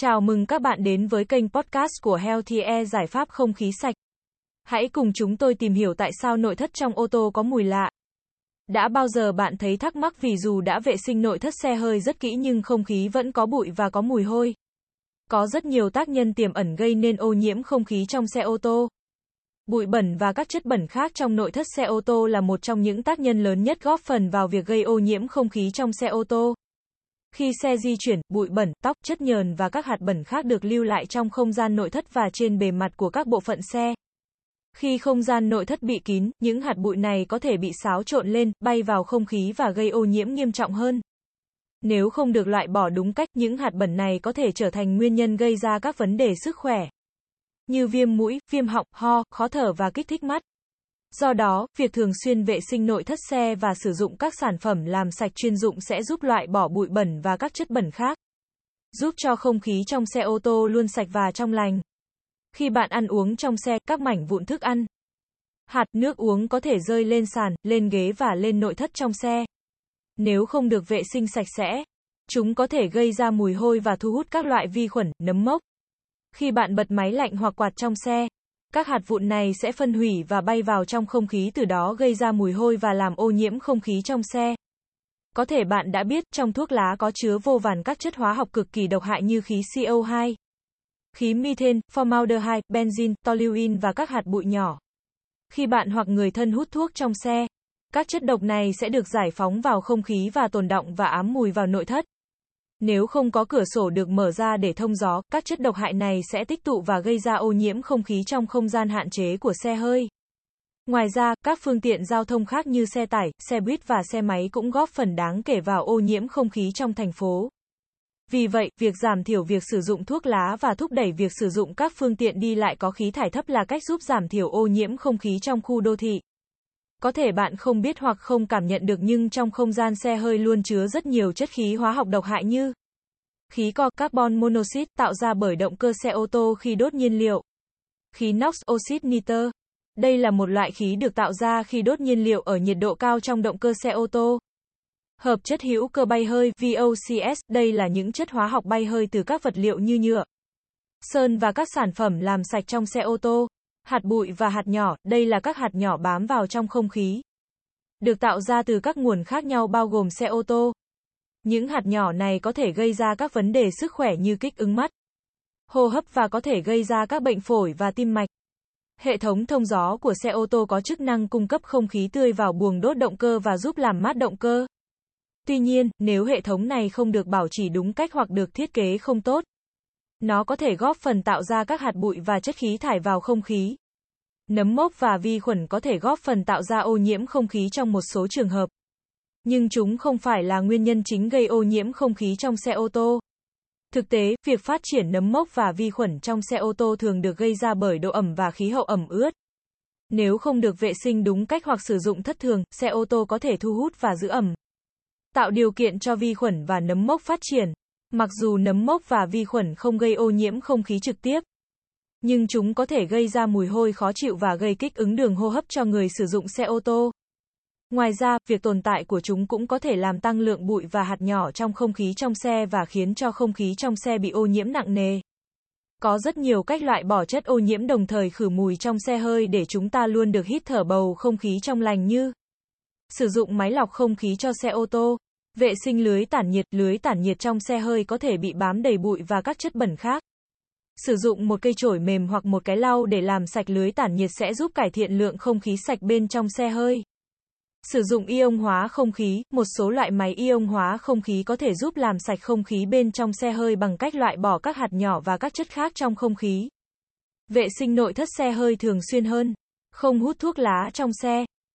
Chào mừng các bạn đến với kênh podcast của Healthy Air giải pháp không khí sạch. Hãy cùng chúng tôi tìm hiểu tại sao nội thất trong ô tô có mùi lạ. Đã bao giờ bạn thấy thắc mắc vì dù đã vệ sinh nội thất xe hơi rất kỹ nhưng không khí vẫn có bụi và có mùi hôi? Có rất nhiều tác nhân tiềm ẩn gây nên ô nhiễm không khí trong xe ô tô. Bụi bẩn và các chất bẩn khác trong nội thất xe ô tô là một trong những tác nhân lớn nhất góp phần vào việc gây ô nhiễm không khí trong xe ô tô. Khi xe di chuyển, bụi bẩn, tóc, chất nhờn và các hạt bẩn khác được lưu lại trong không gian nội thất và trên bề mặt của các bộ phận xe. Khi không gian nội thất bị kín, những hạt bụi này có thể bị xáo trộn lên, bay vào không khí và gây ô nhiễm nghiêm trọng hơn. Nếu không được loại bỏ đúng cách, những hạt bẩn này có thể trở thành nguyên nhân gây ra các vấn đề sức khỏe như viêm mũi, viêm họng, ho, khó thở và kích thích mắt. Do đó, việc thường xuyên vệ sinh nội thất xe và sử dụng các sản phẩm làm sạch chuyên dụng sẽ giúp loại bỏ bụi bẩn và các chất bẩn khác. Giúp cho không khí trong xe ô tô luôn sạch và trong lành. Khi bạn ăn uống trong xe, các mảnh vụn thức ăn, hạt nước uống có thể rơi lên sàn, lên ghế và lên nội thất trong xe. Nếu không được vệ sinh sạch sẽ, chúng có thể gây ra mùi hôi và thu hút các loại vi khuẩn, nấm mốc. Khi bạn bật máy lạnh hoặc quạt trong xe, các hạt vụn này sẽ phân hủy và bay vào trong không khí từ đó gây ra mùi hôi và làm ô nhiễm không khí trong xe. Có thể bạn đã biết, trong thuốc lá có chứa vô vàn các chất hóa học cực kỳ độc hại như khí CO2, khí methane, formaldehyde, benzene, toluene và các hạt bụi nhỏ. Khi bạn hoặc người thân hút thuốc trong xe, các chất độc này sẽ được giải phóng vào không khí và tồn động và ám mùi vào nội thất. Nếu không có cửa sổ được mở ra để thông gió, các chất độc hại này sẽ tích tụ và gây ra ô nhiễm không khí trong không gian hạn chế của xe hơi. Ngoài ra, các phương tiện giao thông khác như xe tải, xe buýt và xe máy cũng góp phần đáng kể vào ô nhiễm không khí trong thành phố. Vì vậy, việc giảm thiểu việc sử dụng thuốc lá và thúc đẩy việc sử dụng các phương tiện đi lại có khí thải thấp là cách giúp giảm thiểu ô nhiễm không khí trong khu đô thị. Có thể bạn không biết hoặc không cảm nhận được nhưng trong không gian xe hơi luôn chứa rất nhiều chất khí hóa học độc hại như khí co carbon monoxide tạo ra bởi động cơ xe ô tô khi đốt nhiên liệu, khí NOx oxit nitơ. Đây là một loại khí được tạo ra khi đốt nhiên liệu ở nhiệt độ cao trong động cơ xe ô tô. Hợp chất hữu cơ bay hơi VOCs, đây là những chất hóa học bay hơi từ các vật liệu như nhựa, sơn và các sản phẩm làm sạch trong xe ô tô. Hạt bụi và hạt nhỏ, đây là các hạt nhỏ bám vào trong không khí. Được tạo ra từ các nguồn khác nhau bao gồm xe ô tô. Những hạt nhỏ này có thể gây ra các vấn đề sức khỏe như kích ứng mắt, hô hấp và có thể gây ra các bệnh phổi và tim mạch. Hệ thống thông gió của xe ô tô có chức năng cung cấp không khí tươi vào buồng đốt động cơ và giúp làm mát động cơ. Tuy nhiên, nếu hệ thống này không được bảo trì đúng cách hoặc được thiết kế không tốt, nó có thể góp phần tạo ra các hạt bụi và chất khí thải vào không khí. Nấm mốc và vi khuẩn có thể góp phần tạo ra ô nhiễm không khí trong một số trường hợp. Nhưng chúng không phải là nguyên nhân chính gây ô nhiễm không khí trong xe ô tô. Thực tế, việc phát triển nấm mốc và vi khuẩn trong xe ô tô thường được gây ra bởi độ ẩm và khí hậu ẩm ướt. Nếu không được vệ sinh đúng cách hoặc sử dụng thất thường, xe ô tô có thể thu hút và giữ ẩm. Tạo điều kiện cho vi khuẩn và nấm mốc phát triển. Mặc dù nấm mốc và vi khuẩn không gây ô nhiễm không khí trực tiếp, nhưng chúng có thể gây ra mùi hôi khó chịu và gây kích ứng đường hô hấp cho người sử dụng xe ô tô. Ngoài ra, việc tồn tại của chúng cũng có thể làm tăng lượng bụi và hạt nhỏ trong không khí trong xe và khiến cho không khí trong xe bị ô nhiễm nặng nề. Có rất nhiều cách loại bỏ chất ô nhiễm đồng thời khử mùi trong xe hơi để chúng ta luôn được hít thở bầu không khí trong lành như sử dụng máy lọc không khí cho xe ô tô, vệ sinh lưới tản nhiệt, lưới tản nhiệt trong xe hơi có thể bị bám đầy bụi và các chất bẩn khác. Sử dụng một cây chổi mềm hoặc một cái lau để làm sạch lưới tản nhiệt sẽ giúp cải thiện lượng không khí sạch bên trong xe hơi. Sử dụng ion hóa không khí, một số loại máy ion hóa không khí có thể giúp làm sạch không khí bên trong xe hơi bằng cách loại bỏ các hạt nhỏ và các chất khác trong không khí. Vệ sinh nội thất xe hơi thường xuyên hơn. Không hút thuốc lá trong xe.